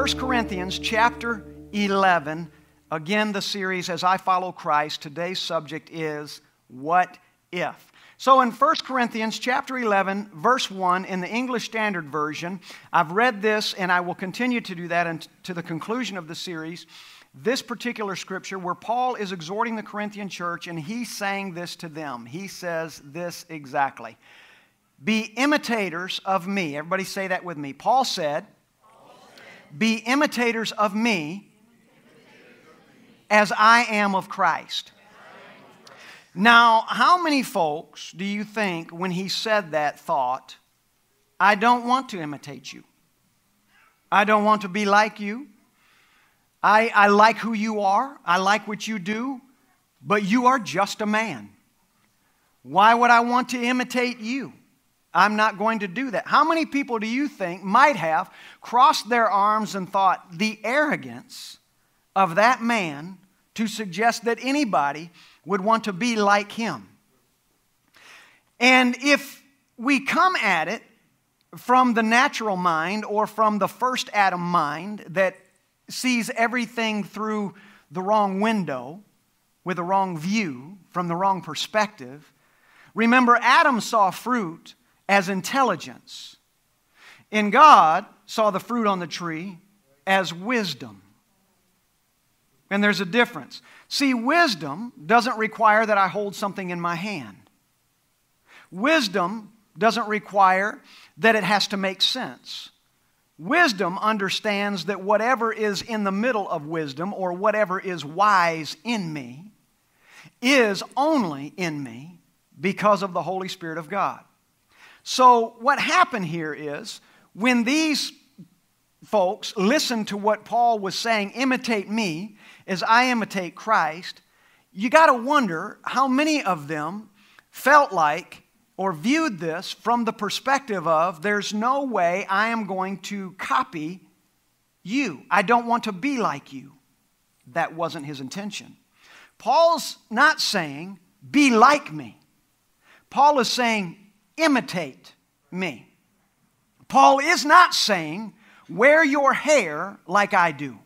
1 Corinthians chapter 11. Again, the series As I Follow Christ. Today's subject is What If? So in 1 Corinthians chapter 11, verse 1 in the English Standard Version, I've read this and I will continue to do that until the conclusion of the series. This particular scripture where Paul is exhorting the Corinthian church and he's saying this to them. He says this exactly Be imitators of me. Everybody say that with me. Paul said, Be imitators of me as I am of Christ. Now, how many folks do you think, when he said that, thought, I don't want to imitate you? I don't want to be like you. I, I like who you are. I like what you do. But you are just a man. Why would I want to imitate you? I'm not going to do that. How many people do you think might have crossed their arms and thought, the arrogance of that man to suggest that anybody would want to be like him. And if we come at it from the natural mind or from the first Adam mind that sees everything through the wrong window, with the wrong view, from the wrong perspective, remember Adam saw fruit as intelligence. And God saw the fruit on the tree as wisdom. And there's a difference. See, wisdom doesn't require that I hold something in my hand. Wisdom doesn't require that it has to make sense. Wisdom understands that whatever is in the middle of wisdom or whatever is wise in me is only in me because of the Holy Spirit of God. So, what happened here is when these folks listened to what Paul was saying, imitate me, as I imitate Christ, you got to wonder how many of them felt like or viewed this from the perspective of there's no way I am going to copy you. I don't want to be like you. That wasn't his intention. Paul's not saying, be like me. Paul is saying, imitate me. Paul is not saying, wear your hair like I do.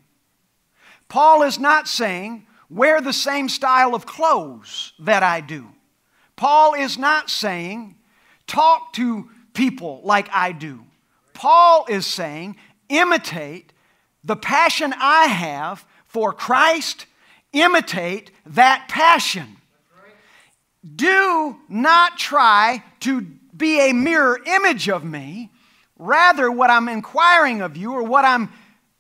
Paul is not saying, wear the same style of clothes that I do. Paul is not saying, talk to people like I do. Paul is saying, imitate the passion I have for Christ, imitate that passion. Do not try to be a mirror image of me. Rather, what I'm inquiring of you or what I'm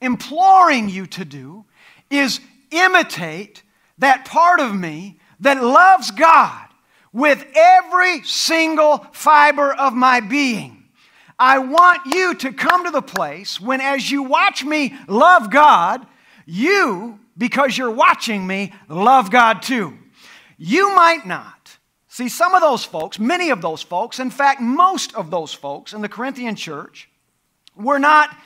imploring you to do is imitate that part of me that loves God with every single fiber of my being. I want you to come to the place when, as you watch me love God, you, because you're watching me, love God too. You might not. See, some of those folks, many of those folks, in fact, most of those folks in the Corinthian church, were not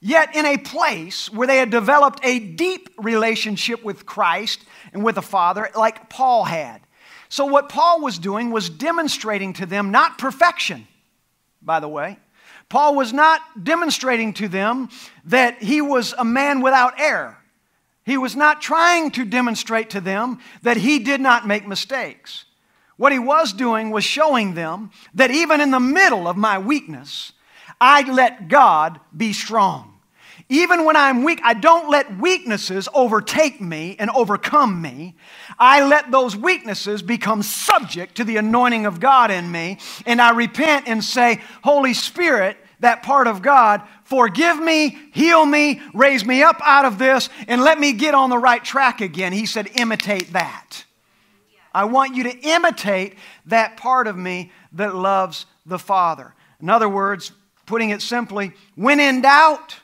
yet in a place where they had developed a deep relationship with Christ and with the Father, like Paul had. So, what Paul was doing was demonstrating to them not perfection, by the way. Paul was not demonstrating to them that he was a man without error. He was not trying to demonstrate to them that he did not make mistakes. What he was doing was showing them that even in the middle of my weakness, I let God be strong. Even when I'm weak, I don't let weaknesses overtake me and overcome me. I let those weaknesses become subject to the anointing of God in me. And I repent and say, Holy Spirit, that part of God, forgive me, heal me, raise me up out of this, and let me get on the right track again. He said, imitate that. I want you to imitate that part of me that loves the Father. In other words, Putting it simply, when in doubt,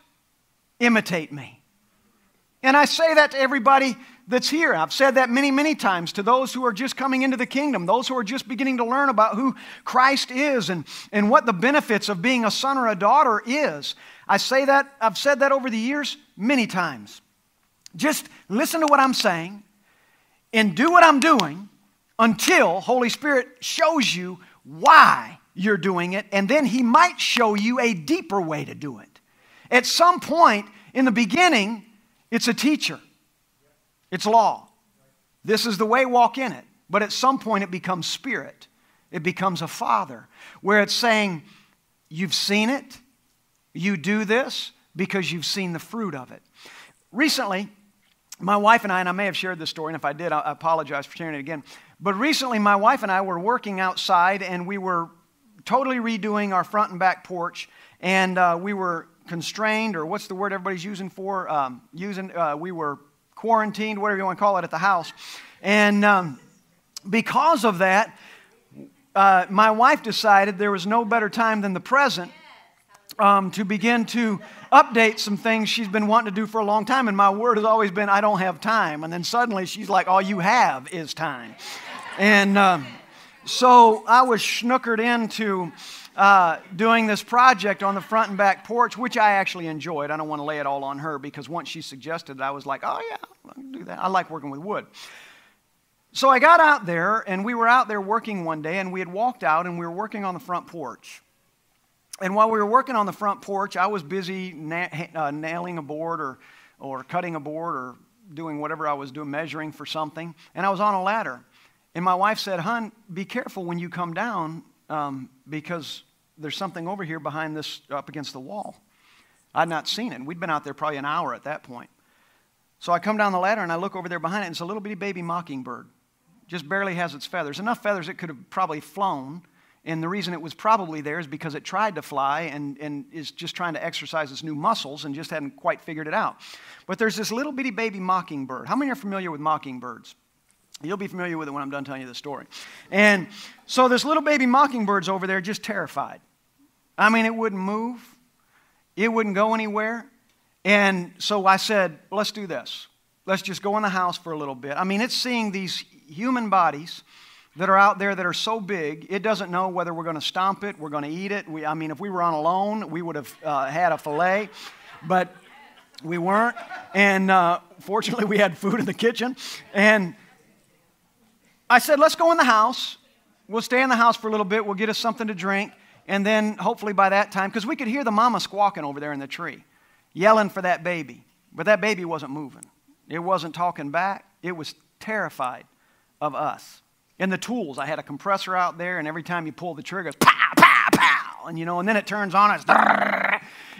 imitate me. And I say that to everybody that's here. I've said that many, many times to those who are just coming into the kingdom, those who are just beginning to learn about who Christ is and, and what the benefits of being a son or a daughter is. I say that, I've said that over the years many times. Just listen to what I'm saying and do what I'm doing until Holy Spirit shows you why you're doing it, and then He might show you a deeper way to do it. At some point In the beginning, it's a teacher, it's law. This is the way, walk in it. But at some point, it becomes spirit, it becomes a father, where it's saying, You've seen it, you do this because you've seen the fruit of it. Recently, my wife and I, and I may have shared this story, and if I did, I apologize for sharing it again. But recently, my wife and I were working outside, and we were totally redoing our front and back porch, and uh, we were constrained, or what's the word everybody's using for? Um, using, uh, we were quarantined, whatever you want to call it, at the house. And um, because of that, uh, my wife decided there was no better time than the present um, to begin to update some things she's been wanting to do for a long time. And my word has always been, I don't have time. And then suddenly she's like, All you have is time. And um, so I was snookered into uh, doing this project on the front and back porch, which I actually enjoyed. I don't want to lay it all on her because once she suggested it, I was like, Oh, yeah, I can do that. I like working with wood. So I got out there, and we were out there working one day, and we had walked out, and we were working on the front porch. And while we were working on the front porch, I was busy na- uh, nailing a board or, or cutting a board or doing whatever I was doing, measuring for something. And I was on a ladder. And my wife said, Hun, be careful when you come down um, because there's something over here behind this, up against the wall. I'd not seen it. We'd been out there probably an hour at that point. So I come down the ladder and I look over there behind it, and it's a little bitty baby mockingbird. Just barely has its feathers. Enough feathers it could have probably flown and the reason it was probably there is because it tried to fly and, and is just trying to exercise its new muscles and just hadn't quite figured it out. But there's this little bitty baby mockingbird. How many are familiar with mockingbirds? You'll be familiar with it when I'm done telling you the story. And so this little baby mockingbird's over there just terrified. I mean, it wouldn't move, it wouldn't go anywhere. And so I said, let's do this. Let's just go in the house for a little bit. I mean, it's seeing these human bodies that are out there that are so big, it doesn't know whether we're going to stomp it, we're going to eat it. We, I mean, if we were on alone, we would have uh, had a filet, but we weren't. And uh, fortunately, we had food in the kitchen. And I said, let's go in the house. We'll stay in the house for a little bit. We'll get us something to drink. And then hopefully by that time, because we could hear the mama squawking over there in the tree, yelling for that baby. But that baby wasn't moving, it wasn't talking back, it was terrified of us. And the tools, I had a compressor out there, and every time you pull the trigger, it's pow, pow, pow. And you know, and then it turns on, it's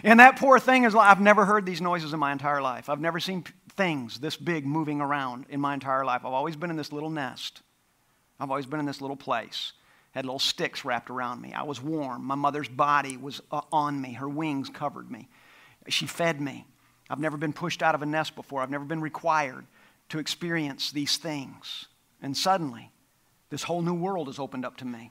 and that poor thing is, like, I've never heard these noises in my entire life. I've never seen things this big moving around in my entire life. I've always been in this little nest. I've always been in this little place. Had little sticks wrapped around me. I was warm. My mother's body was uh, on me. Her wings covered me. She fed me. I've never been pushed out of a nest before. I've never been required to experience these things. And suddenly, this whole new world is opened up to me.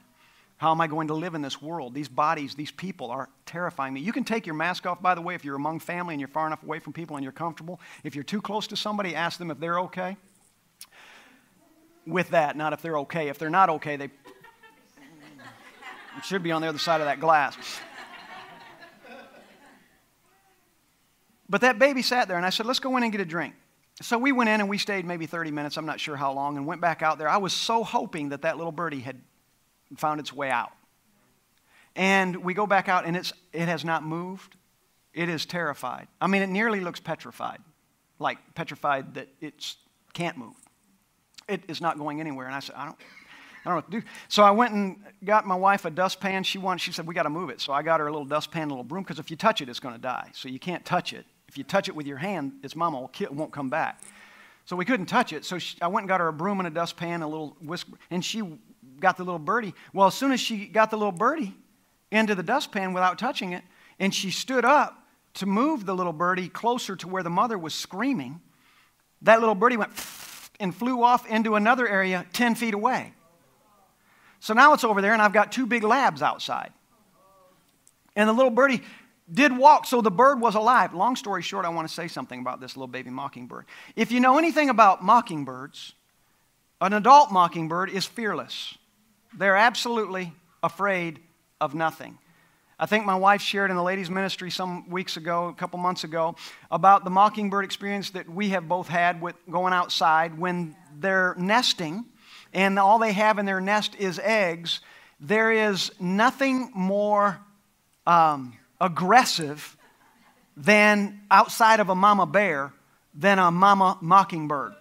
How am I going to live in this world? These bodies, these people are terrifying me. You can take your mask off, by the way, if you're among family and you're far enough away from people and you're comfortable. If you're too close to somebody, ask them if they're okay. With that, not if they're okay. If they're not okay, they should be on the other side of that glass. But that baby sat there, and I said, Let's go in and get a drink. So we went in and we stayed maybe 30 minutes, I'm not sure how long, and went back out there. I was so hoping that that little birdie had found its way out. And we go back out and it's, it has not moved. It is terrified. I mean, it nearly looks petrified, like petrified that it can't move. It is not going anywhere. And I said, I don't, I don't know what to do. So I went and got my wife a dustpan. She wanted, she said, we got to move it. So I got her a little dustpan, a little broom, because if you touch it, it's going to die. So you can't touch it. If you touch it with your hand, its mama will kill, won't come back. So we couldn't touch it. So she, I went and got her a broom and a dustpan, a little whisk, and she got the little birdie. Well, as soon as she got the little birdie into the dustpan without touching it, and she stood up to move the little birdie closer to where the mother was screaming, that little birdie went and flew off into another area 10 feet away. So now it's over there, and I've got two big labs outside. And the little birdie did walk, so the bird was alive. Long story short, I want to say something about this little baby mockingbird. If you know anything about mockingbirds, an adult mockingbird is fearless. They're absolutely afraid of nothing. I think my wife shared in the ladies' ministry some weeks ago, a couple months ago, about the mockingbird experience that we have both had with going outside when they're nesting and all they have in their nest is eggs. There is nothing more um, aggressive than outside of a mama bear than a mama mockingbird.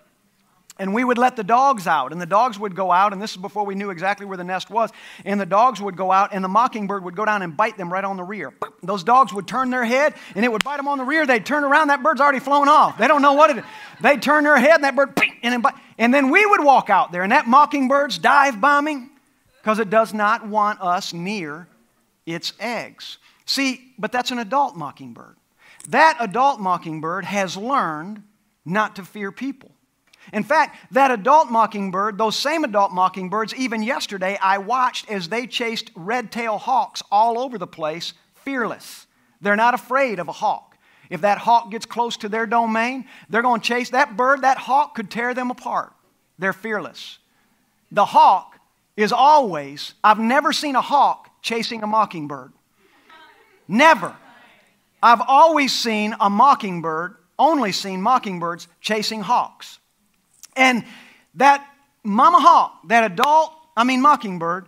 And we would let the dogs out, and the dogs would go out, and this is before we knew exactly where the nest was. And the dogs would go out, and the mockingbird would go down and bite them right on the rear. Those dogs would turn their head, and it would bite them on the rear. They'd turn around, that bird's already flown off. They don't know what it is. They'd turn their head, and that bird, and, and then we would walk out there, and that mockingbird's dive bombing because it does not want us near its eggs. See, but that's an adult mockingbird. That adult mockingbird has learned not to fear people. In fact, that adult mockingbird, those same adult mockingbirds, even yesterday, I watched as they chased red tailed hawks all over the place, fearless. They're not afraid of a hawk. If that hawk gets close to their domain, they're going to chase that bird, that hawk could tear them apart. They're fearless. The hawk is always, I've never seen a hawk chasing a mockingbird. Never. I've always seen a mockingbird, only seen mockingbirds chasing hawks. And that mama hawk, that adult, I mean mockingbird,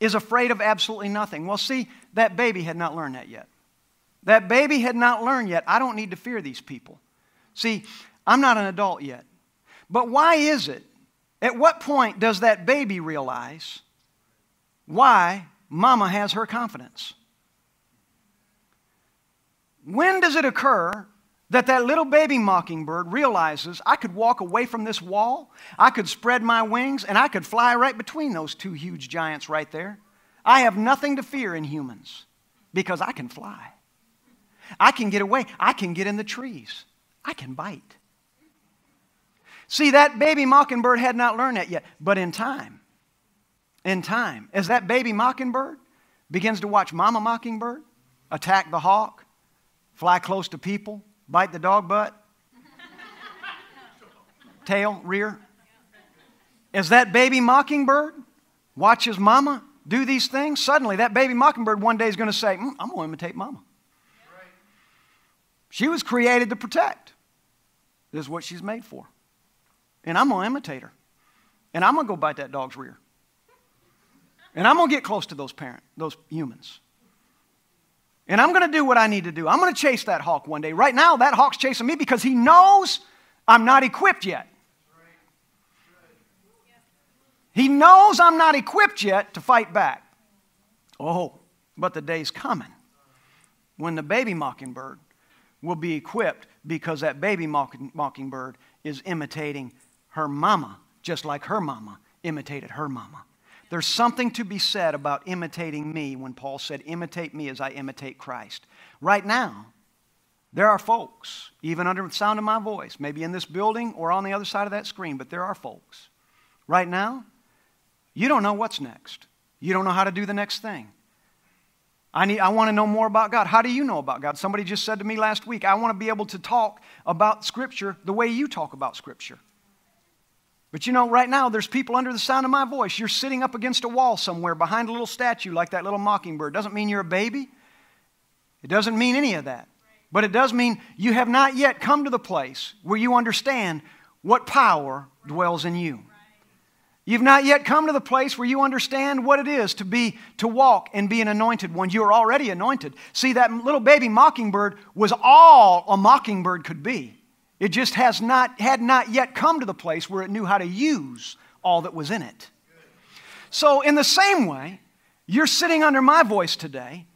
is afraid of absolutely nothing. Well, see, that baby had not learned that yet. That baby had not learned yet. I don't need to fear these people. See, I'm not an adult yet. But why is it? At what point does that baby realize why mama has her confidence? When does it occur that that little baby mockingbird realizes I could walk away from this wall, I could spread my wings, and I could fly right between those two huge giants right there. I have nothing to fear in humans because I can fly. I can get away. I can get in the trees. I can bite. See, that baby mockingbird had not learned that yet, but in time, in time, as that baby mockingbird begins to watch mama mockingbird attack the hawk, fly close to people, Bite the dog butt? Tail, rear? Is that baby mockingbird watches mama do these things? Suddenly, that baby mockingbird one day is going to say, mm, I'm going to imitate mama. She was created to protect. This is what she's made for. And I'm going to imitate her. And I'm going to go bite that dog's rear. And I'm going to get close to those parents, those humans. And I'm going to do what I need to do. I'm going to chase that hawk one day. Right now, that hawk's chasing me because he knows I'm not equipped yet. He knows I'm not equipped yet to fight back. Oh, but the day's coming when the baby mockingbird will be equipped because that baby mockingbird is imitating her mama, just like her mama imitated her mama. There's something to be said about imitating me when Paul said, Imitate me as I imitate Christ. Right now, there are folks, even under the sound of my voice, maybe in this building or on the other side of that screen, but there are folks. Right now, you don't know what's next. You don't know how to do the next thing. I, need, I want to know more about God. How do you know about God? Somebody just said to me last week, I want to be able to talk about Scripture the way you talk about Scripture. But you know, right now, there's people under the sound of my voice. You're sitting up against a wall somewhere behind a little statue like that little mockingbird. Doesn't mean you're a baby. It doesn't mean any of that. But it does mean you have not yet come to the place where you understand what power dwells in you. You've not yet come to the place where you understand what it is to be to walk and be an anointed one. You are already anointed. See that little baby mockingbird was all a mockingbird could be. It just has not, had not yet come to the place where it knew how to use all that was in it. So, in the same way, you're sitting under my voice today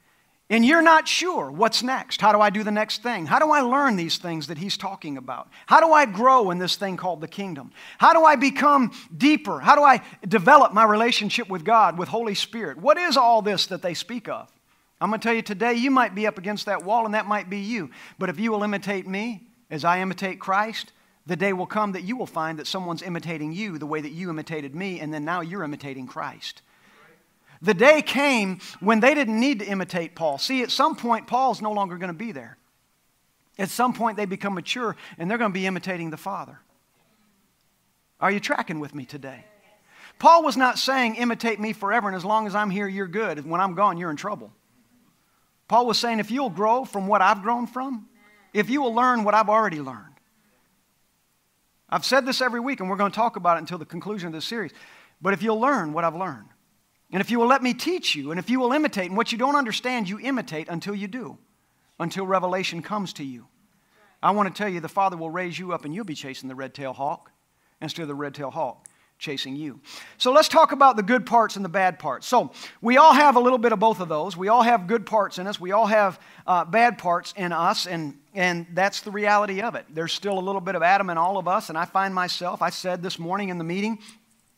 and you're not sure what's next. How do I do the next thing? How do I learn these things that he's talking about? How do I grow in this thing called the kingdom? How do I become deeper? How do I develop my relationship with God, with Holy Spirit? What is all this that they speak of? I'm going to tell you today, you might be up against that wall and that might be you. But if you will imitate me, as I imitate Christ, the day will come that you will find that someone's imitating you the way that you imitated me, and then now you're imitating Christ. The day came when they didn't need to imitate Paul. See, at some point, Paul's no longer going to be there. At some point, they become mature and they're going to be imitating the Father. Are you tracking with me today? Paul was not saying, imitate me forever, and as long as I'm here, you're good. When I'm gone, you're in trouble. Paul was saying, if you'll grow from what I've grown from, if you will learn what I've already learned. I've said this every week, and we're going to talk about it until the conclusion of this series. But if you'll learn what I've learned, and if you will let me teach you, and if you will imitate, and what you don't understand, you imitate until you do. until revelation comes to you. I want to tell you, the Father will raise you up and you'll be chasing the red tailed hawk instead of the red tailed hawk chasing you. So let's talk about the good parts and the bad parts. So we all have a little bit of both of those. We all have good parts in us. We all have uh, bad parts in us, and and that's the reality of it. There's still a little bit of Adam in all of us, and I find myself. I said this morning in the meeting.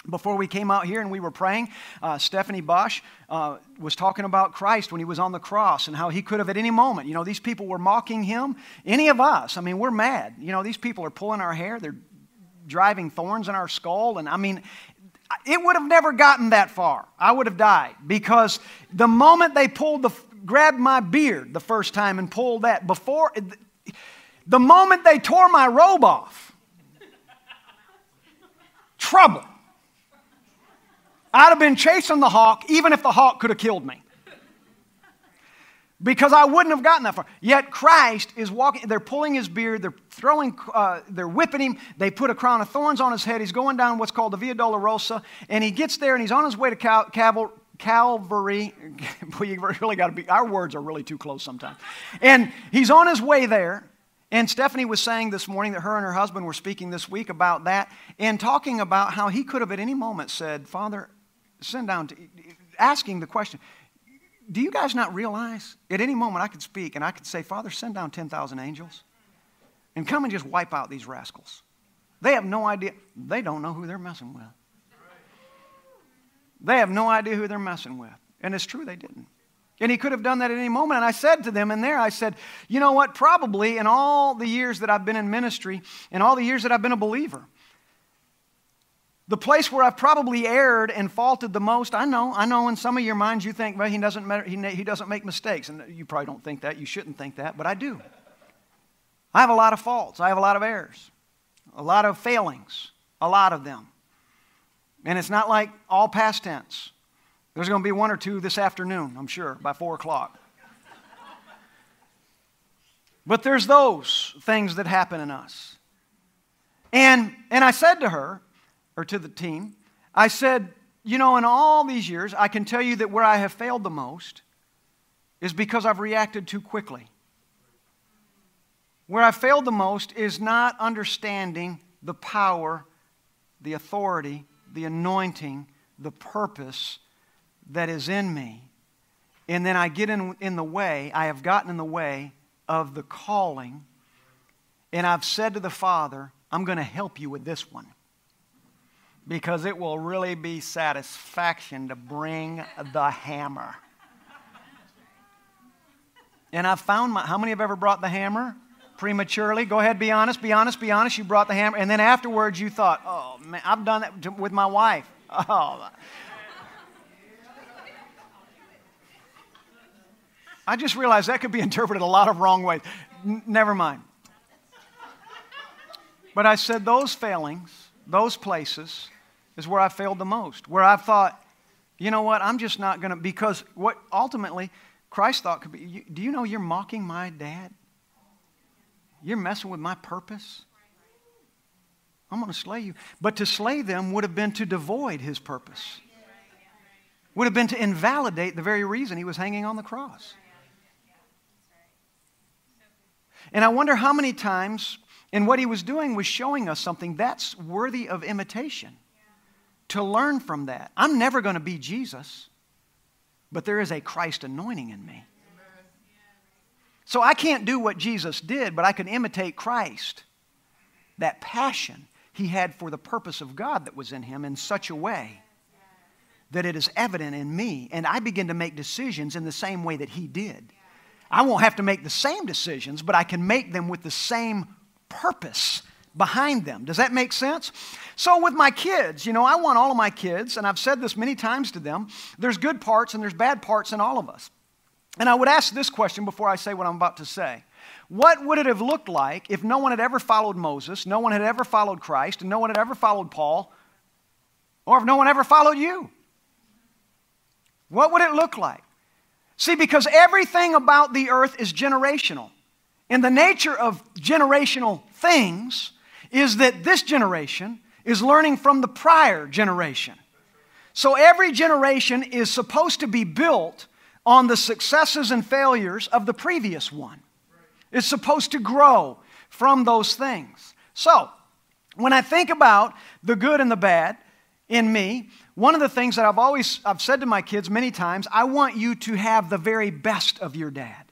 Before we came out here and we were praying, uh, Stephanie Bosch uh, was talking about Christ when he was on the cross and how he could have at any moment. You know, these people were mocking him. Any of us, I mean, we're mad. You know, these people are pulling our hair, they're driving thorns in our skull. And I mean, it would have never gotten that far. I would have died because the moment they pulled the, grabbed my beard the first time and pulled that, before, the moment they tore my robe off, trouble. I'd have been chasing the hawk even if the hawk could have killed me because I wouldn't have gotten that far. Yet Christ is walking, they're pulling his beard, they're throwing, uh, they're whipping him, they put a crown of thorns on his head. He's going down what's called the Via Dolorosa, and he gets there and he's on his way to Cal- Caval- Calvary. you really got to be, our words are really too close sometimes. And he's on his way there. And Stephanie was saying this morning that her and her husband were speaking this week about that and talking about how he could have at any moment said, Father, send down, to, asking the question, do you guys not realize at any moment I could speak and I could say, Father, send down 10,000 angels and come and just wipe out these rascals? They have no idea. They don't know who they're messing with. They have no idea who they're messing with. And it's true, they didn't. And he could have done that at any moment. And I said to them in there, I said, you know what? Probably in all the years that I've been in ministry, in all the years that I've been a believer, the place where I've probably erred and faulted the most, I know, I know in some of your minds you think, well, he doesn't, he, he doesn't make mistakes. And you probably don't think that. You shouldn't think that, but I do. I have a lot of faults. I have a lot of errors, a lot of failings, a lot of them. And it's not like all past tense. There's going to be one or two this afternoon, I'm sure, by 4 o'clock. But there's those things that happen in us. And, and I said to her, or to the team, I said, you know, in all these years, I can tell you that where I have failed the most is because I've reacted too quickly. Where I failed the most is not understanding the power, the authority, the anointing, the purpose that is in me. And then I get in, in the way, I have gotten in the way of the calling. And I've said to the Father, I'm going to help you with this one because it will really be satisfaction to bring the hammer. And I've found my, how many have ever brought the hammer prematurely? Go ahead, be honest, be honest, be honest. You brought the hammer, and then afterwards you thought, oh man, I've done that with my wife. Oh. I just realized that could be interpreted a lot of wrong ways. N- never mind. But I said those failings, those places, is where I failed the most, where I thought, you know what, I'm just not going to, because what ultimately Christ thought could be, do you know you're mocking my dad? You're messing with my purpose? I'm going to slay you. But to slay them would have been to devoid his purpose, would have been to invalidate the very reason he was hanging on the cross. And I wonder how many times, and what he was doing was showing us something that's worthy of imitation to learn from that. I'm never going to be Jesus, but there is a Christ anointing in me. So I can't do what Jesus did, but I can imitate Christ. That passion he had for the purpose of God that was in him in such a way that it is evident in me, and I begin to make decisions in the same way that he did. I won't have to make the same decisions, but I can make them with the same purpose behind them. Does that make sense? So, with my kids, you know, I want all of my kids, and I've said this many times to them there's good parts and there's bad parts in all of us. And I would ask this question before I say what I'm about to say. What would it have looked like if no one had ever followed Moses, no one had ever followed Christ, and no one had ever followed Paul, or if no one ever followed you? What would it look like? See, because everything about the earth is generational. And the nature of generational things is that this generation is learning from the prior generation. So every generation is supposed to be built on the successes and failures of the previous one. is supposed to grow from those things. So, when I think about the good and the bad in me, one of the things that I've always I've said to my kids many times, I want you to have the very best of your dad.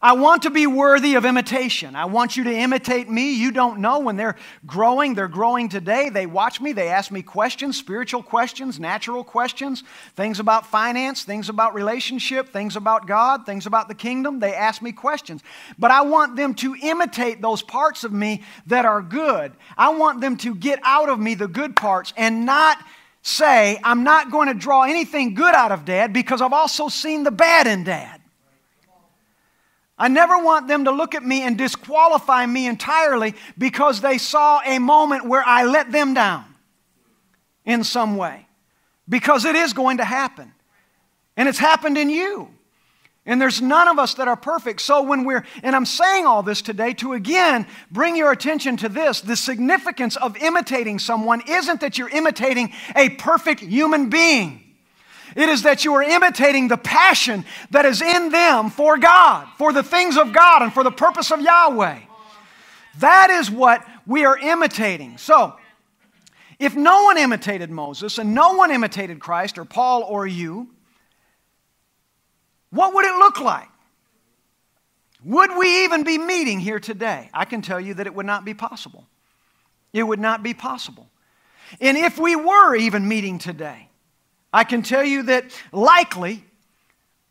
I want to be worthy of imitation. I want you to imitate me. You don't know when they're growing. They're growing today. They watch me. They ask me questions, spiritual questions, natural questions, things about finance, things about relationship, things about God, things about the kingdom. They ask me questions. But I want them to imitate those parts of me that are good. I want them to get out of me the good parts and not say, I'm not going to draw anything good out of dad because I've also seen the bad in dad. I never want them to look at me and disqualify me entirely because they saw a moment where I let them down in some way. Because it is going to happen. And it's happened in you. And there's none of us that are perfect. So when we're, and I'm saying all this today to again bring your attention to this the significance of imitating someone isn't that you're imitating a perfect human being. It is that you are imitating the passion that is in them for God, for the things of God, and for the purpose of Yahweh. That is what we are imitating. So, if no one imitated Moses and no one imitated Christ or Paul or you, what would it look like? Would we even be meeting here today? I can tell you that it would not be possible. It would not be possible. And if we were even meeting today, I can tell you that likely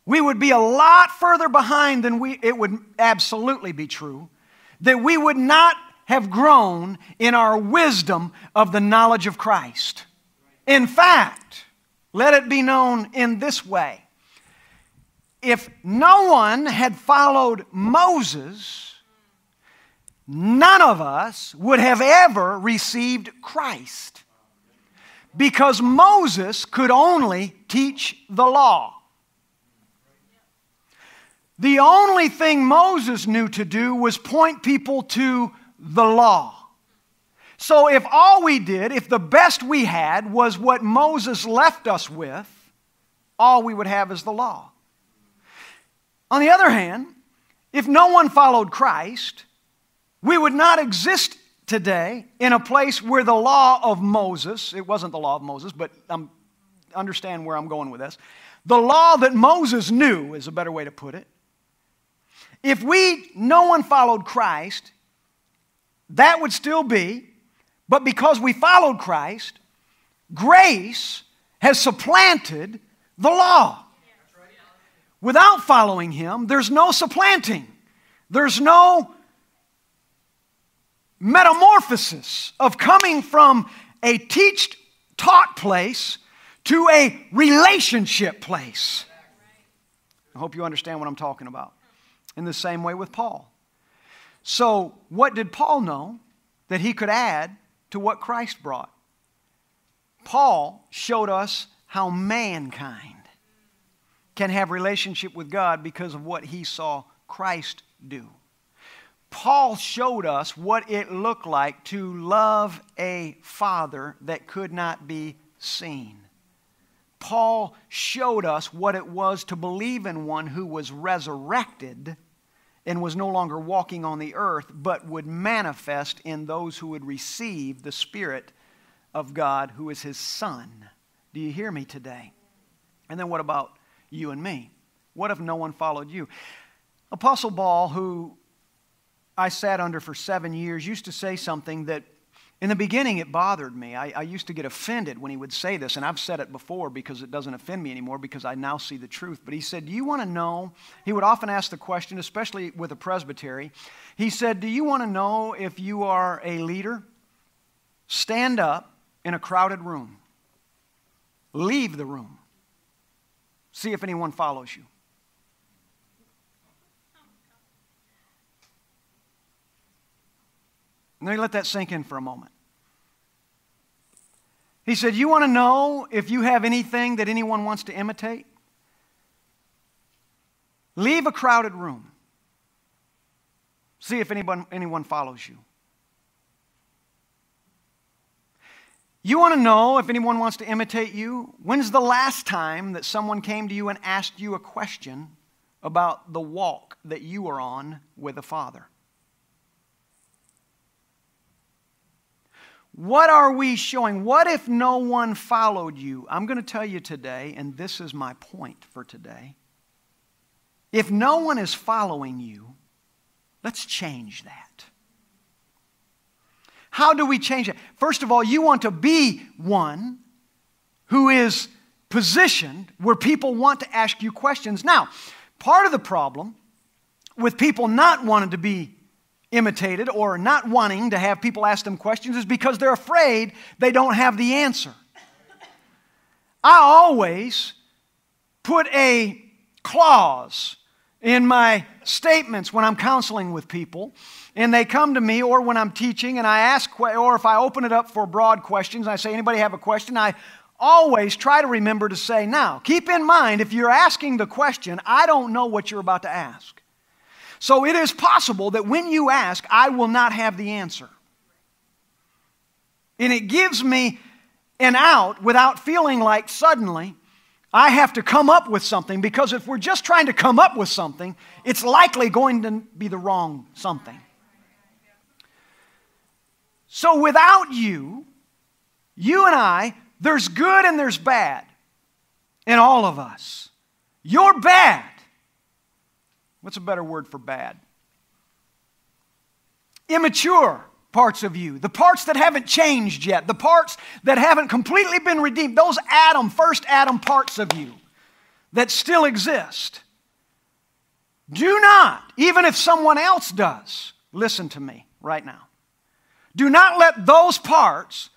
we would be a lot further behind than we, it would absolutely be true, that we would not have grown in our wisdom of the knowledge of Christ. In fact, let it be known in this way if no one had followed Moses, none of us would have ever received Christ because Moses could only teach the law. The only thing Moses knew to do was point people to the law. So, if all we did, if the best we had was what Moses left us with, all we would have is the law. On the other hand, if no one followed Christ, we would not exist today in a place where the law of Moses, it wasn't the law of Moses, but understand where I'm going with this. The law that Moses knew is a better way to put it. If we, no one followed Christ, that would still be, but because we followed Christ, grace has supplanted the law. Without following Him, there's no supplanting. There's no metamorphosis of coming from a teach taught place to a relationship place. I hope you understand what I'm talking about. In the same way with Paul. So, what did Paul know that he could add to what Christ brought? Paul showed us how mankind can have relationship with God because of what he saw Christ do. Paul showed us what it looked like to love a father that could not be seen. Paul showed us what it was to believe in one who was resurrected and was no longer walking on the earth, but would manifest in those who would receive the Spirit of God, who is his Son. Do you hear me today? And then what about you and me? What if no one followed you? Apostle Paul, who I sat under for seven years used to say something that in the beginning it bothered me. I, I, used to get offended when he would say this, and I've said it before because it doesn't offend me anymore because I now see the truth. But he said, Do you want to know? He would often ask the question, especially with a presbytery. He said, Do you want to know if you are a leader? Stand up in a crowded room, leave the room, see if anyone follows you. Let me let that sink in for a moment. He said, You want to know if you have anything that anyone wants to imitate? Leave a crowded room. See if anyone, anyone follows you. You want to know if anyone wants to imitate you? When's the last time that someone came to you and asked you a question about the walk that you are on with the Father? What are we showing? What if no one followed you? I'm going to tell you today, and this is my point for today. If no one is following you, let's change that. How do we change it? First of all, you want to be one who is positioned where people want to ask you questions. Now, part of the problem with people not wanting to be imitated or not wanting to have people ask them questions is because they're afraid they don't have the answer. I always put a clause in my statements when I'm counseling with people, and they come to me, or when I'm teaching, and I ask, or if I open it up for broad questions, I say, anybody have a question? I always try to remember to say, now, keep in mind, if you're asking the question, I don't know what you're about to ask. So it is possible that when you ask, I will not have the answer. And it gives me an out without feeling like suddenly I have to come up with something because if we're just trying to come up with something, it's likely going to be the wrong something. So without you, you and I, there's good and there's bad in all of us. You're bad. What's a better word for bad? Immature parts of you, the parts that haven't changed yet, the parts that haven't completely been redeemed, those Adam, first Adam parts of you that still exist. Do not, even if someone else does, listen to me right now. Do not let those parts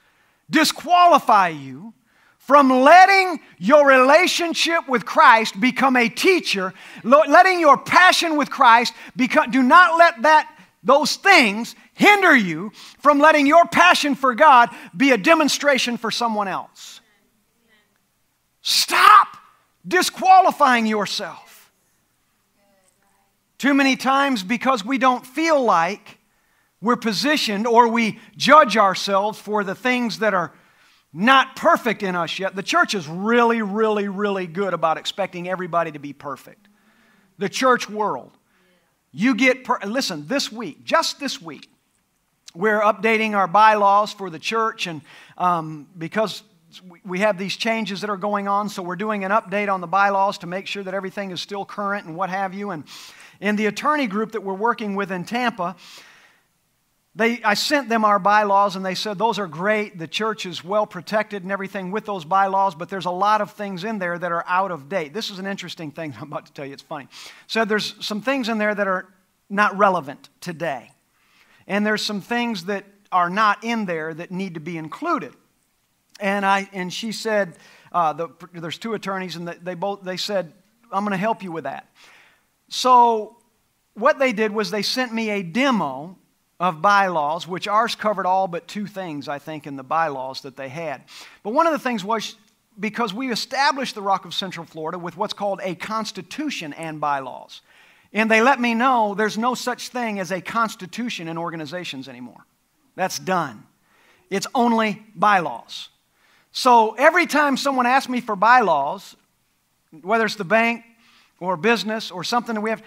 disqualify you from letting your relationship with Christ become a teacher, letting your passion with Christ become, do not let that, those things hinder you from letting your passion for God be a demonstration for someone else. Stop disqualifying yourself. Too many times, because we don't feel like we're positioned or we judge ourselves for the things that are not perfect in us yet. The church is really, really, really good about expecting everybody to be perfect. The church world. You get, per- listen, this week, just this week, we're updating our bylaws for the church, and um, because we have these changes that are going on, so we're doing an update on the bylaws to make sure that everything is still current and what have you. And in the attorney group that we're working with in Tampa, they, I sent them our bylaws and they said those are great. The church is well protected and everything with those bylaws, but there's a lot of things in there that are out of date. This is an interesting thing I'm about to tell you. It's funny. So there's some things in there that are not relevant today. And there's some things that are not in there that need to be included. And, I, and she said, uh, the, there's two attorneys, and they both they said, I'm going to help you with that. So what they did was they sent me a demo of bylaws, which ours covered all but two things, I think, in the bylaws that they had. But one of the things was because we established the Rock of Central Florida with what's called a constitution and bylaws. And they let me know there's no such thing as a constitution in organizations anymore. That's done. It's only bylaws. So every time someone asks me for bylaws, whether it's the bank or business or something that we have,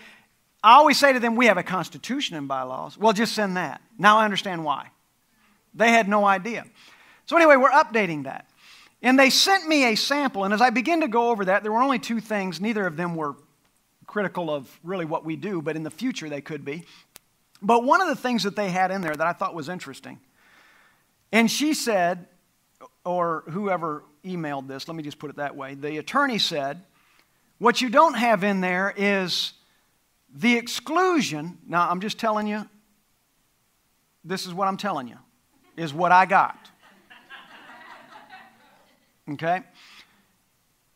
I always say to them, we have a constitution and bylaws. Well, just send that. Now I understand why. They had no idea. So, anyway, we're updating that. And they sent me a sample, and as I begin to go over that, there were only two things. Neither of them were critical of really what we do, but in the future they could be. But one of the things that they had in there that I thought was interesting, and she said, or whoever emailed this, let me just put it that way, the attorney said, What you don't have in there is the exclusion, now I'm just telling you, this is what I'm telling you, is what I got. Okay?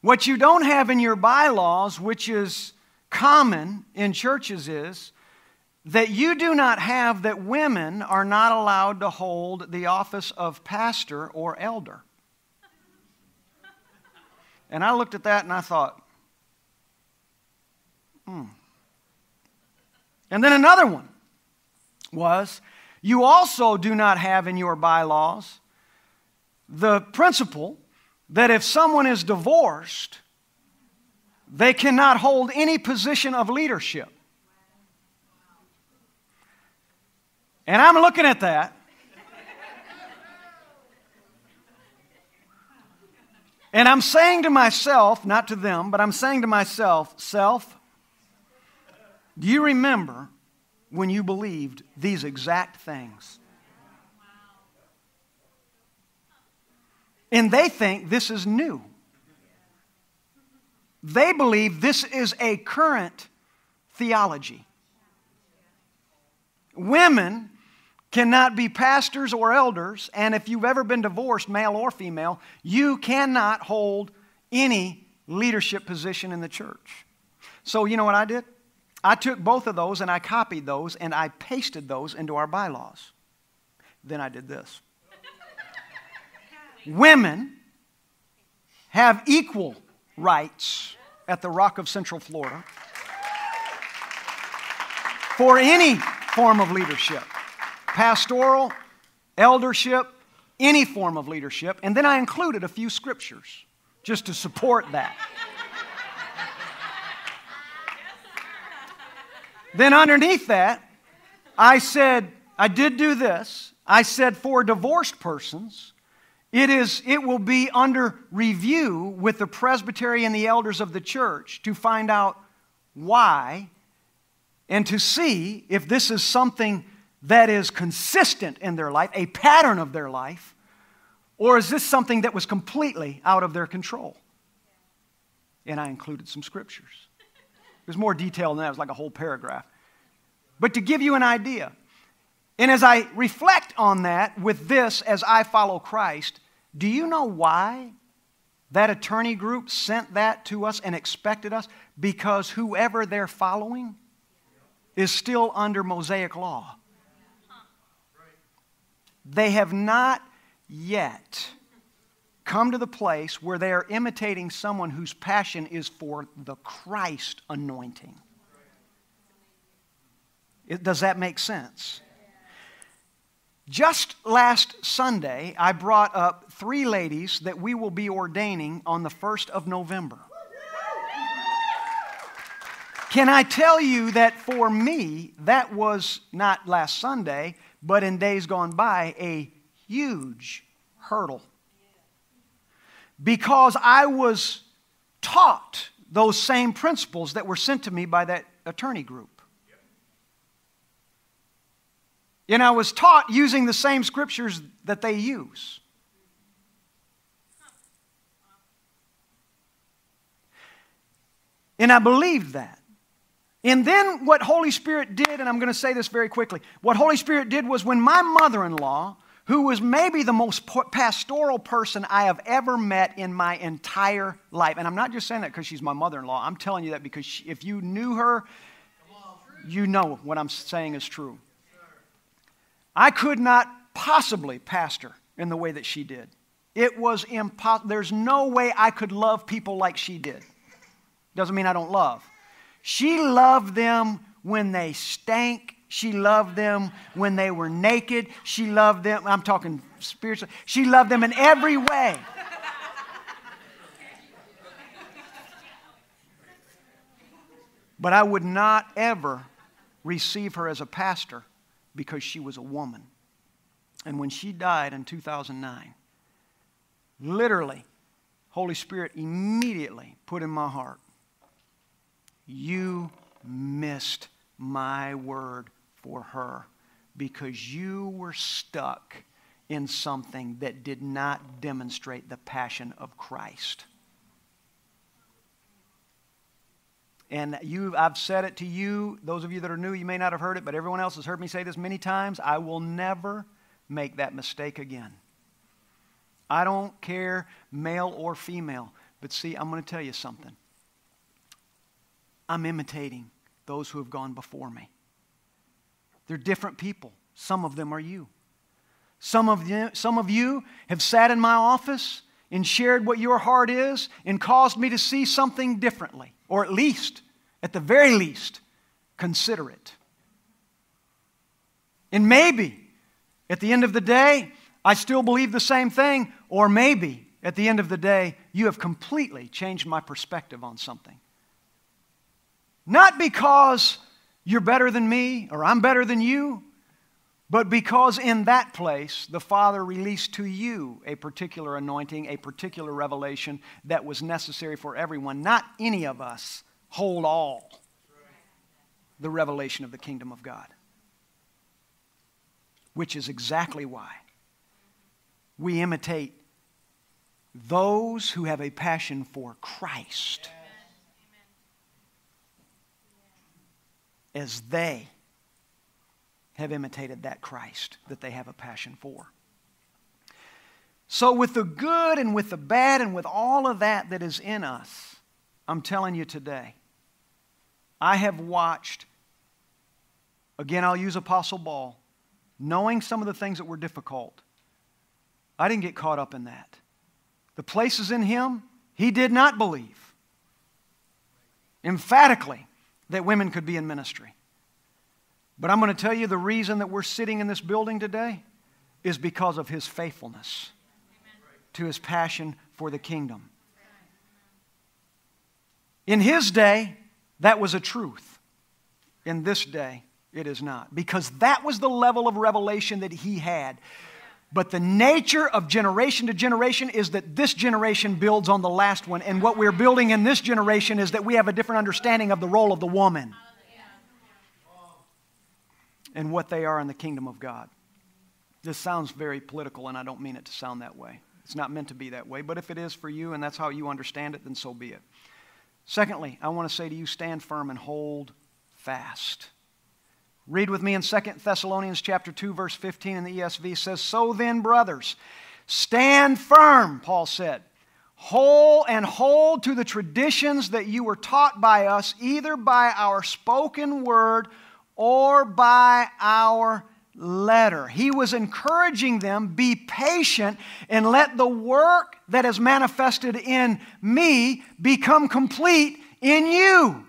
What you don't have in your bylaws, which is common in churches, is that you do not have that women are not allowed to hold the office of pastor or elder. And I looked at that and I thought, hmm. And then another one was you also do not have in your bylaws the principle that if someone is divorced, They cannot hold any position of leadership. And I'm looking at that. And I'm saying to myself, not to them, but I'm saying to myself, self, do you remember when you believed these exact things? And they think this is new. They believe this is a current theology. Women cannot be pastors or elders, and if you've ever been divorced, male or female, you cannot hold any leadership position in the church. So, you know what I did? I took both of those and I copied those and I pasted those into our bylaws. Then I did this. Women have equal rights at the Rock of Central Florida for any form of leadership pastoral, eldership, any form of leadership. And then I included a few scriptures just to support that. Then underneath that, I said, I did do this. I said, for divorced persons, it, is, it will be under review with the presbytery and the elders of the church to find out why and to see if this is something that is consistent in their life, a pattern of their life, or is this something that was completely out of their control? And I included some scriptures. There's more detail than that, it was like a whole paragraph. But to give you an idea, and as I reflect on that with this as I follow Christ, do you know why that attorney group sent that to us and expected us? Because whoever they're following is still under Mosaic law. They have not yet come to the place where they are imitating someone whose passion is for the Christ anointing. It, does that make sense? Just last Sunday, I brought up three ladies that we will be ordaining on the 1st of November. Can I tell you that for me, that was not last Sunday, but in days gone by, a huge hurdle? Because I was taught those same principles that were sent to me by that attorney group. And I was taught using the same scriptures that they use. And I believed that. And then what Holy Spirit did, and I'm going to say this very quickly what Holy Spirit did was when my mother in law, who was maybe the most pastoral person I have ever met in my entire life, and I'm not just saying that because she's my mother in law, I'm telling you that because she, if you knew her, you know what I'm saying is true. I could not possibly pastor in the way that she did. It was impossible. There's no way I could love people like she did. Doesn't mean I don't love. She loved them when they stank. She loved them when they were naked. She loved them, I'm talking spiritually. She loved them in every way. But I would not ever receive her as a pastor because she was a woman. And when she died in 2009, literally, Holy Spirit immediately put in my heart, You missed my word for her because you were stuck in something that did not demonstrate the passion of Christ. And you, I've said it to you. Those of you that are new, you may not have heard it, but everyone else has heard me say this many times. I will never make that mistake again. I don't care, male or female. But see, I'm going to tell you something. I'm imitating those who have gone before me. They're different people. Some of them are you. Some of you, some of you have sat in my office and shared what your heart is and caused me to see something differently or at least, at the very least, consider it. And maybe at the end of the day, I still believe the same thing, or maybe at the end of the day, you have completely changed my perspective on something. Not because you're better than me or I'm better than you, but because in that place the Father released to you a particular anointing, a particular revelation that was necessary for everyone. Not any of us hold all the revelation of the kingdom of God, which is exactly why we imitate those who have a passion for Christ as they have imitated that Christ that they have a passion for. So, with the good and with the bad and with all of that that is in us, I'm telling you today, I have watched, again, I'll use Apostle Paul, knowing some of the things that were difficult. I didn't get caught up in that. The places in him, he did not believe emphatically that women could be in ministry. But I'm going to tell you the reason that we're sitting in this building today is because of his faithfulness to his passion for the kingdom. In his day, that was a truth. In this day, it is not. Because that was the level of revelation that he had. But the nature of generation to generation is that this generation builds on the last one. And what we're building in this generation is that we have a different understanding of the role of the woman and what they are in the kingdom of God. This sounds very political, and I don't mean it to sound that way. It's not meant to be that way, but if it is for you and that's how you understand it, then so be it. Secondly, I want to say to you stand firm and hold fast. Read with me in 2 Thessalonians chapter 2 verse 15 in the ESV says, "So then, brothers, stand firm," Paul said. Hold and hold to the traditions that you were taught by us, either by our spoken word or by our letter. He was encouraging them be patient and let the work that is manifested in me become complete in you.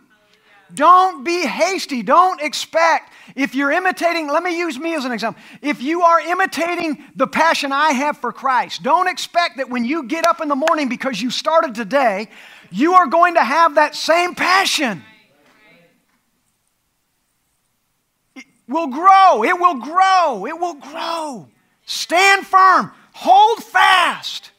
Don't be hasty. Don't expect. If you're imitating, let me use me as an example. If you are imitating the passion I have for Christ, don't expect that when you get up in the morning because you started today, you are going to have that same passion. It will grow. It will grow. It will grow. Stand firm. Hold fast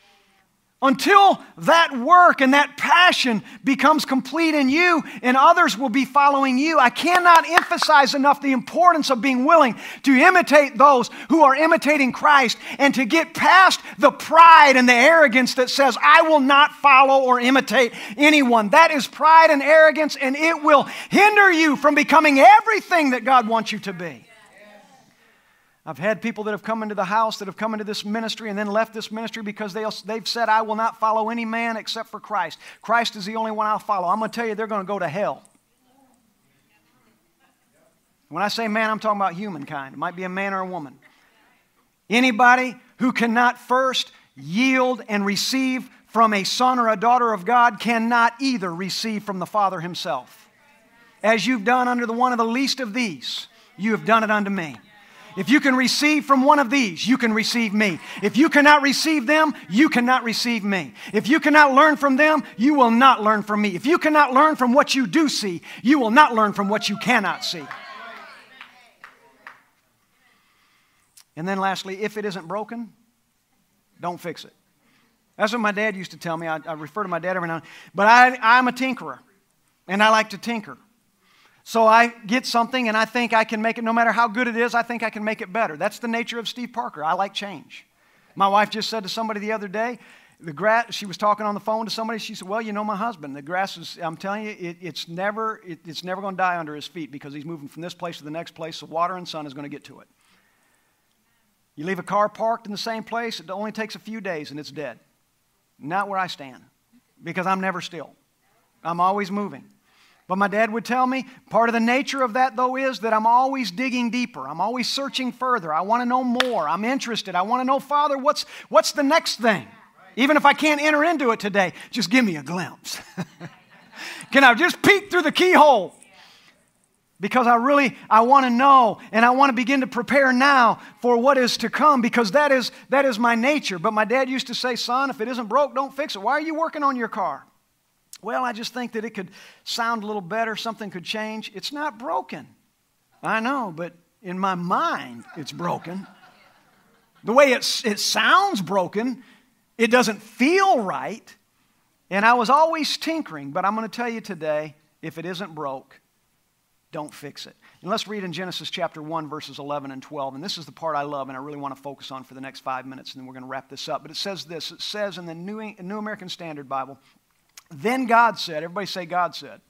until that work and that passion becomes complete in you and others will be following you. I cannot emphasize enough the importance of being willing to imitate those who are imitating Christ and to get past the pride and the arrogance that says, I will not follow or imitate anyone. That is pride and arrogance, and it will hinder you from becoming everything that God wants you to be. I've had people that have come into the house, that have come into this ministry, and then left this ministry because they, they've said, I will not follow any man except for Christ. Christ is the only one I'll follow. I'm going to tell you, they're going to go to hell. When I say man, I'm talking about humankind. It might be a man or a woman. Anybody who cannot first yield and receive from a son or a daughter of God cannot either receive from the Father Himself. As you've done under the one of the least of these, you have done it unto me. If you can receive from one of these, you can receive me. If you cannot receive them, you cannot receive me. If you cannot learn from them, you will not learn from me. If you cannot learn from what you do see, you will not learn from what you cannot see. And then lastly, if it isn't broken, don't fix it. That's what my dad used to tell me. I, I refer to my dad every now and then. But I, I'm a tinkerer, and I like to tinker. So I get something and I think I can make it, no matter how good it is, I think I can make it better. That's the nature of Steve Parker. I like change. My wife just said to somebody the other day, the grass, she was talking on the phone to somebody. She said, Well, you know my husband. The grass is, I'm telling you, it, it's never, it, it's never going to die under his feet because he's moving from this place to the next place. So water and sun is going to get to it. You leave a car parked in the same place, it only takes a few days and it's dead. Not where I stand because I'm never still, I'm always moving. But my dad would tell me part of the nature of that, though, is that I'm always digging deeper. I'm always searching further. I want to know more. I'm interested. I want to know, Father, what's, what's the next thing? Even if I can't enter into it today, just give me a glimpse. Can I just peek through the keyhole? Because I really I want to know and I want to begin to prepare now for what is to come because that is that is my nature. But my dad used to say, "Son, if it isn't broke, don't fix it. Why are you working on your car?" Well, I just think that it could sound a little better, something could change. It's not broken. I know, but in my mind, it's broken. The way it, it sounds broken, it doesn't feel right. And I was always tinkering, but I'm going to tell you today if it isn't broke, don't fix it. And let's read in Genesis chapter 1, verses 11 and 12. And this is the part I love and I really want to focus on for the next five minutes, and then we're going to wrap this up. But it says this it says in the New, New American Standard Bible, then God said, everybody say, God said.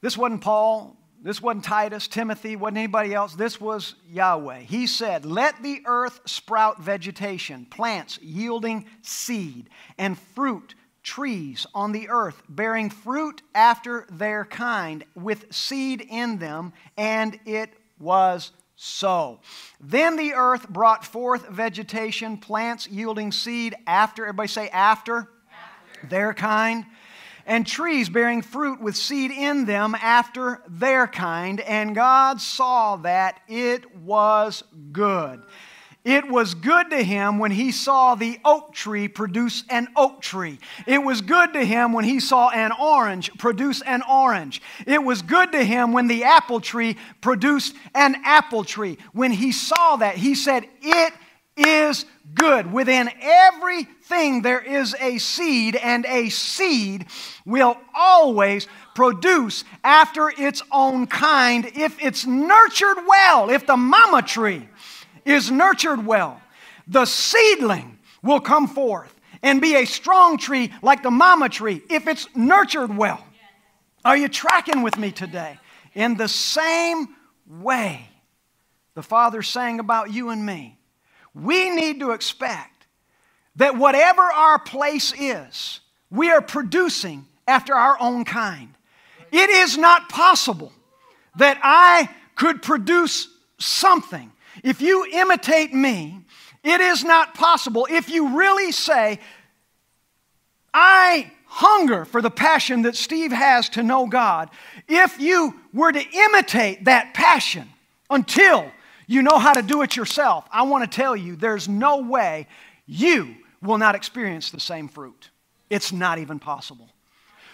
This wasn't Paul, this wasn't Titus, Timothy, wasn't anybody else. This was Yahweh. He said, Let the earth sprout vegetation, plants yielding seed, and fruit trees on the earth, bearing fruit after their kind, with seed in them, and it was so. Then the earth brought forth vegetation, plants yielding seed after, everybody say after. Their kind, and trees bearing fruit with seed in them after their kind. And God saw that it was good. It was good to him when he saw the oak tree produce an oak tree. It was good to him when he saw an orange produce an orange. It was good to him when the apple tree produced an apple tree. When he saw that, he said, It is good. Within everything there is a seed, and a seed will always produce after its own kind if it's nurtured well, if the mama tree is nurtured well, the seedling will come forth and be a strong tree like the mama tree if it's nurtured well. Are you tracking with me today? In the same way, the Father's saying about you and me, we need to expect that whatever our place is, we are producing after our own kind. It is not possible that I could produce something if you imitate me, it is not possible. If you really say, I hunger for the passion that Steve has to know God, if you were to imitate that passion until you know how to do it yourself, I want to tell you there's no way you will not experience the same fruit. It's not even possible.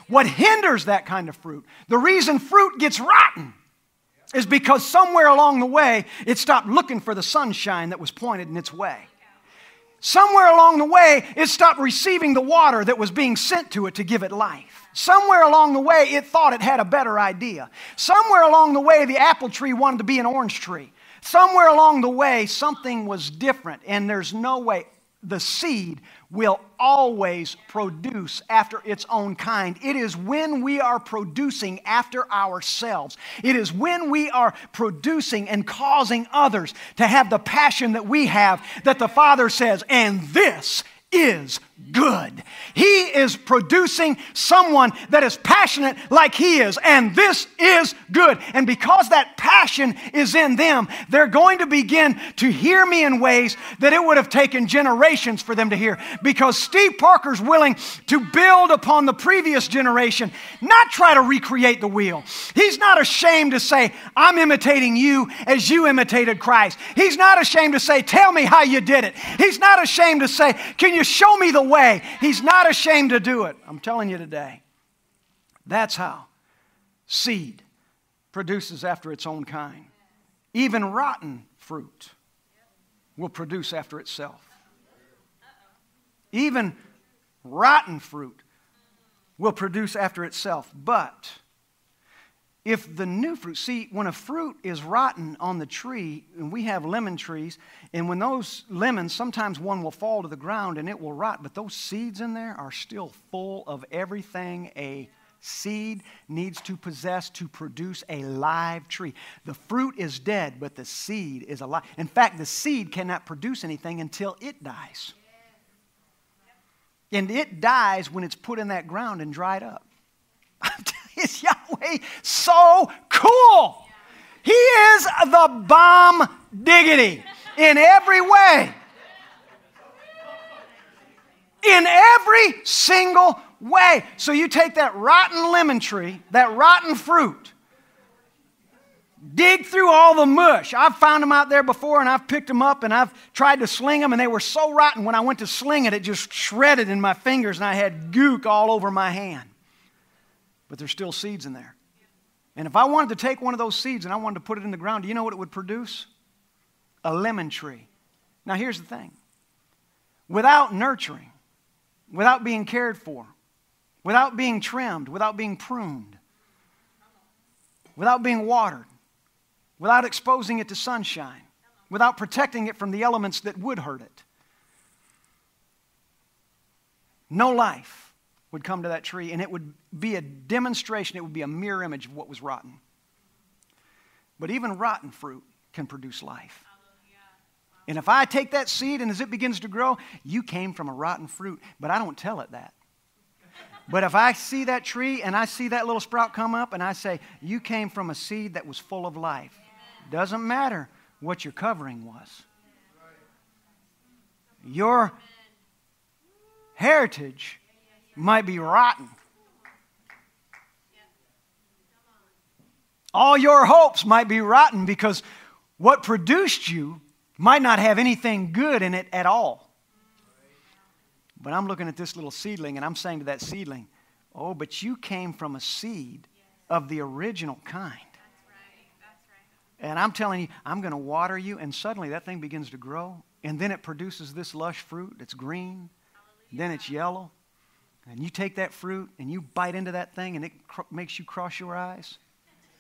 What hinders that kind of fruit, the reason fruit gets rotten, is because somewhere along the way it stopped looking for the sunshine that was pointed in its way. Somewhere along the way it stopped receiving the water that was being sent to it to give it life. Somewhere along the way it thought it had a better idea. Somewhere along the way the apple tree wanted to be an orange tree. Somewhere along the way something was different, and there's no way the seed will always produce after its own kind. It is when we are producing after ourselves. It is when we are producing and causing others to have the passion that we have that the Father says, and this is good. He is producing someone that is passionate like He is, and this is good. And because that passion is in them, they're going to begin to hear me in ways that it would have taken generations for them to hear. Because Steve Parker's willing to build upon the previous generation, not try to recreate the wheel. He's not ashamed to say, I'm imitating you as you imitated Christ. He's not ashamed to say, Tell me how you did it. He's not ashamed to say, Can you show me the way. He's not ashamed to do it. I'm telling you today. That's how seed produces after its own kind. Even rotten fruit will produce after itself. Even rotten fruit will produce after itself. But if the new fruit, see, when a fruit is rotten on the tree, and we have lemon trees, and when those lemons, sometimes one will fall to the ground and it will rot, but those seeds in there are still full of everything a seed needs to possess to produce a live tree. The fruit is dead, but the seed is alive. In fact, the seed cannot produce anything until it dies. And it dies when it's put in that ground and dried up. is Yahweh so cool? He is the bomb diggity in every way. In every single way. So you take that rotten lemon tree, that rotten fruit, dig through all the mush. I've found them out there before and I've picked them up and I've tried to sling them and they were so rotten when I went to sling it, it just shredded in my fingers and I had gook all over my hand. But there's still seeds in there. And if I wanted to take one of those seeds and I wanted to put it in the ground, do you know what it would produce? A lemon tree. Now, here's the thing without nurturing, without being cared for, without being trimmed, without being pruned, without being watered, without exposing it to sunshine, without protecting it from the elements that would hurt it, no life would come to that tree, and it would be a demonstration, it would be a mirror image of what was rotten. But even rotten fruit can produce life. And if I take that seed and as it begins to grow, you came from a rotten fruit, but I don't tell it that. But if I see that tree and I see that little sprout come up and I say, You came from a seed that was full of life, doesn't matter what your covering was. Your heritage might be rotten. All your hopes might be rotten because what produced you might not have anything good in it at all. But I'm looking at this little seedling and I'm saying to that seedling, Oh, but you came from a seed of the original kind. And I'm telling you, I'm going to water you, and suddenly that thing begins to grow, and then it produces this lush fruit. It's green, then it's yellow. And you take that fruit and you bite into that thing, and it cr- makes you cross your eyes,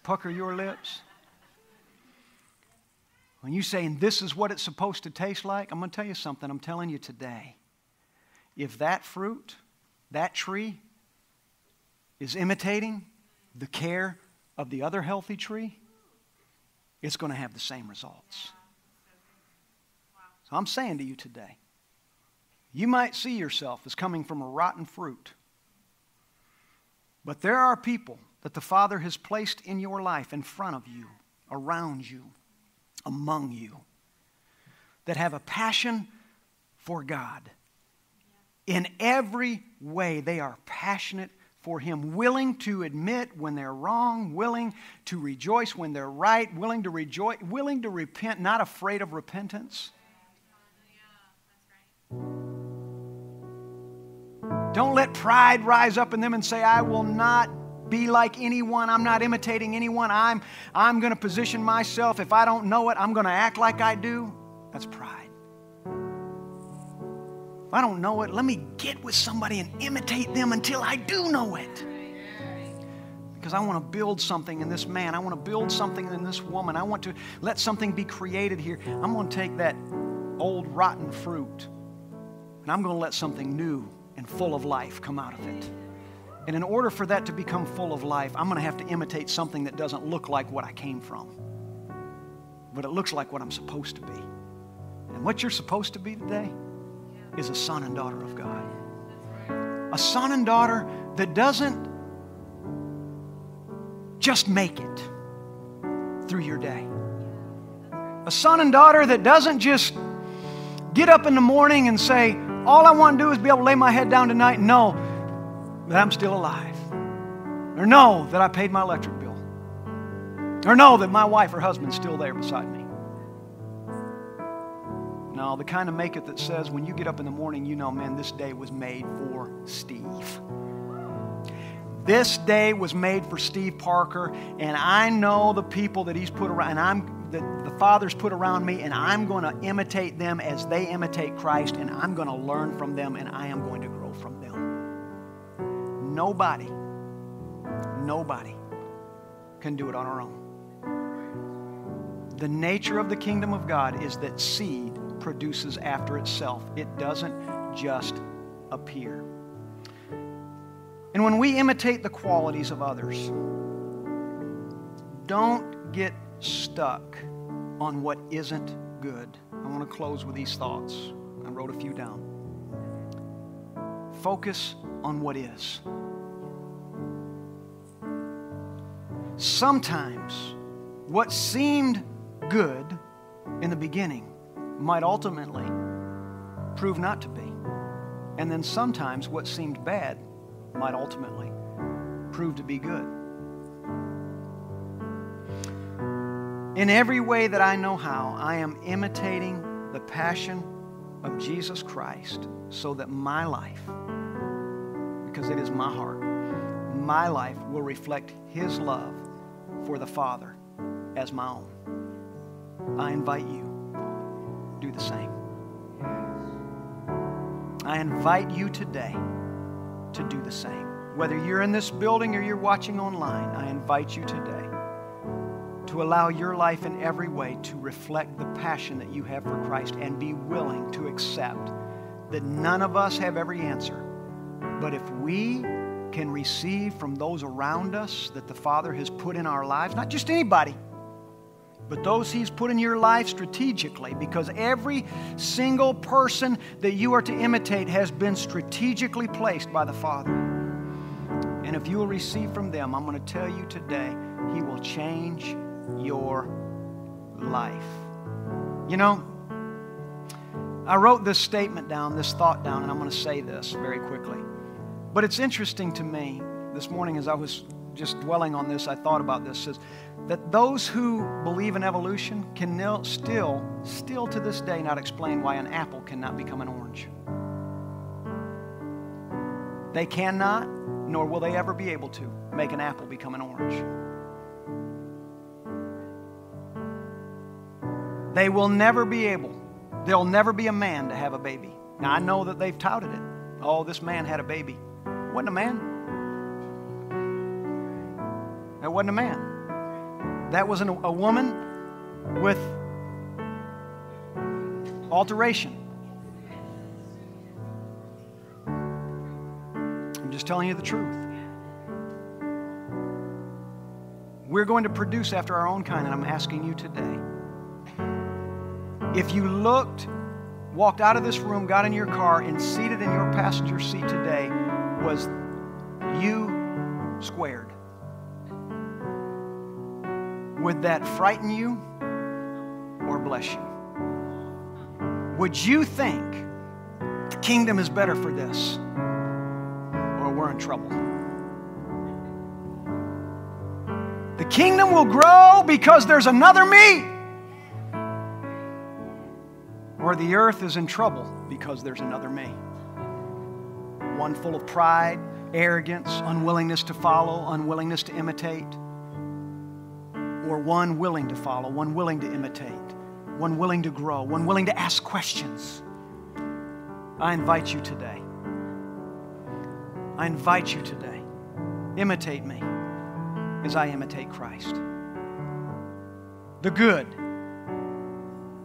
pucker your lips. When you say, and this is what it's supposed to taste like, I'm going to tell you something. I'm telling you today. If that fruit, that tree, is imitating the care of the other healthy tree, it's going to have the same results. So I'm saying to you today, you might see yourself as coming from a rotten fruit, but there are people that the Father has placed in your life, in front of you, around you, among you, that have a passion for God. In every way, they are passionate for Him, willing to admit when they're wrong, willing to rejoice when they're right, willing to rejoice, willing to repent, not afraid of repentance. Don't let pride rise up in them and say, I will not be like anyone. I'm not imitating anyone. I'm, I'm going to position myself. If I don't know it, I'm going to act like I do. That's pride. If I don't know it, let me get with somebody and imitate them until I do know it. Because I want to build something in this man. I want to build something in this woman. I want to let something be created here. I'm going to take that old rotten fruit and I'm going to let something new and full of life come out of it. And in order for that to become full of life, I'm going to have to imitate something that doesn't look like what I came from, but it looks like what I'm supposed to be. And what you're supposed to be today is a son and daughter of God. A son and daughter that doesn't just make it through your day. A son and daughter that doesn't just get up in the morning and say, All I want to do is be able to lay my head down tonight and know that I'm still alive. Or know that I paid my electric bill. Or know that my wife or husband's still there beside me. No, the kind of make it that says when you get up in the morning, you know, man, this day was made for Steve. This day was made for Steve Parker, and I know the people that he's put around, and I'm that the Father's put around me, and I'm going to imitate them as they imitate Christ, and I'm going to learn from them, and I am going to grow from them. Nobody, nobody can do it on our own. The nature of the kingdom of God is that seed produces after itself. It doesn't just appear. And when we imitate the qualities of others, don't get stuck on what isn't good. I want to close with these thoughts. I wrote a few down. Focus on what is. Sometimes what seemed good in the beginning might ultimately prove not to be. And then sometimes what seemed bad might ultimately prove to be good. In every way that I know how, I am imitating the passion of Jesus Christ so that my life, because it is my heart, my life will reflect His love for the Father as my own. I invite you, do the same. I invite you today to do the same. Whether you're in this building or you're watching online, I invite you today to allow your life in every way to reflect the passion that you have for Christ and be willing to accept that none of us have every answer. But if we can receive from those around us that the Father has put in our lives, not just anybody, but those He's put in your life strategically, because every single person that you are to imitate has been strategically placed by the Father. And if you will receive from them, I'm going to tell you today, He will change your life. You know, I wrote this statement down, this thought down, and I'm going to say this very quickly. But it's interesting to me this morning as I was just dwelling on this, I thought about this, is that those who believe in evolution can still, still to this day, not explain why an apple cannot become an orange. They cannot, nor will they ever be able to, make an apple become an orange. They will never be able, there'll never be a man to have a baby. Now, I know that they've touted it. Oh, this man had a baby. Wasn't a man. That wasn't a man. That was an, a woman with alteration. I'm just telling you the truth. We're going to produce after our own kind, and I'm asking you today if you looked, walked out of this room, got in your car, and seated in your passenger seat today was you squared, would that frighten you or bless you? Would you think the kingdom is better for this or we're in trouble? The kingdom will grow because there's another me the earth is in trouble because there's another me. One full of pride, arrogance, unwillingness to follow, unwillingness to imitate, or one willing to follow, one willing to imitate, one willing to grow, one willing to ask questions. I invite you today. I invite you today. Imitate me as I imitate Christ. The good.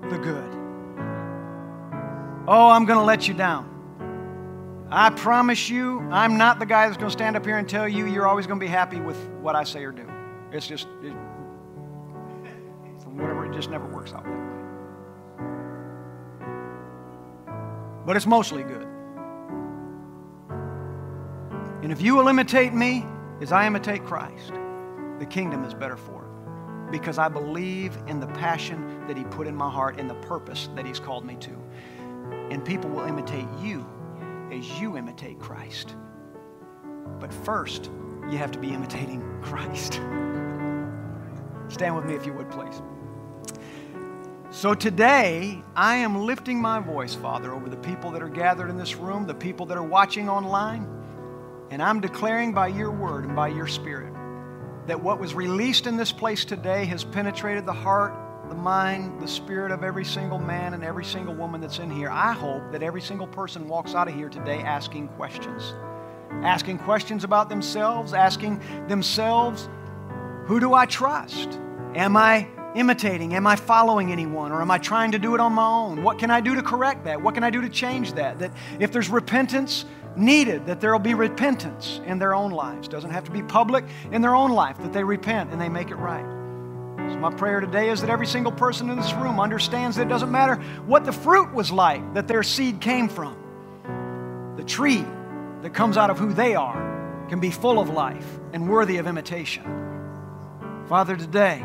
The good. Oh, I'm going to let you down. I promise you, I'm not the guy that's going to stand up here and tell you you're always going to be happy with what I say or do. It's just, it, whatever, it just never works out that way. But it's mostly good. And if you will imitate me as I imitate Christ, the kingdom is better for it. Because I believe in the passion that He put in my heart and the purpose that He's called me to and people will imitate you as you imitate Christ. But first, you have to be imitating Christ. Stand with me if you would, please. So today, I am lifting my voice, Father, over the people that are gathered in this room, the people that are watching online, and I'm declaring by your word and by your spirit that what was released in this place today has penetrated the heart the mind, the spirit of every single man and every single woman that's in here. I hope that every single person walks out of here today asking questions. Asking questions about themselves, asking themselves, who do I trust? Am I imitating? Am I following anyone? Or am I trying to do it on my own? What can I do to correct that? What can I do to change that? That if there's repentance needed, that there will be repentance in their own lives. Doesn't have to be public in their own life, that they repent and they make it right. So, my prayer today is that every single person in this room understands that it doesn't matter what the fruit was like that their seed came from. The tree that comes out of who they are can be full of life and worthy of imitation. Father, today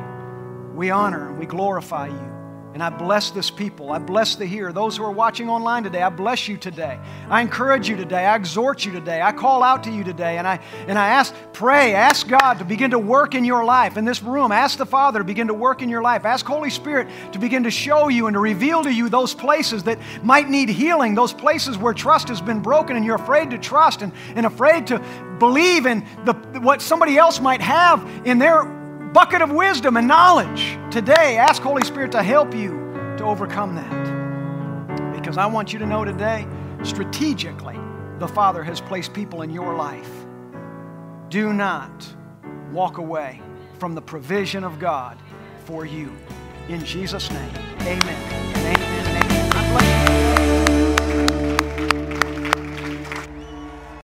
we honor and we glorify you And I bless this people. I bless the here. Those who are watching online today, I bless you today. I encourage you today. I exhort you today. I call out to you today. And I, and I ask, pray, ask God to begin to work in your life. In this room, ask the Father to begin to work in your life. Ask Holy Spirit to begin to show you and to reveal to you those places that might need healing, those places where trust has been broken and you're afraid to trust and, and afraid to believe in the, what somebody else might have in their bucket of wisdom and knowledge. Today, ask Holy Spirit to help you to overcome that. Because I want you to know today, strategically, the Father has placed people in your life. Do not walk away from the provision of God for you. In Jesus' name, amen. amen.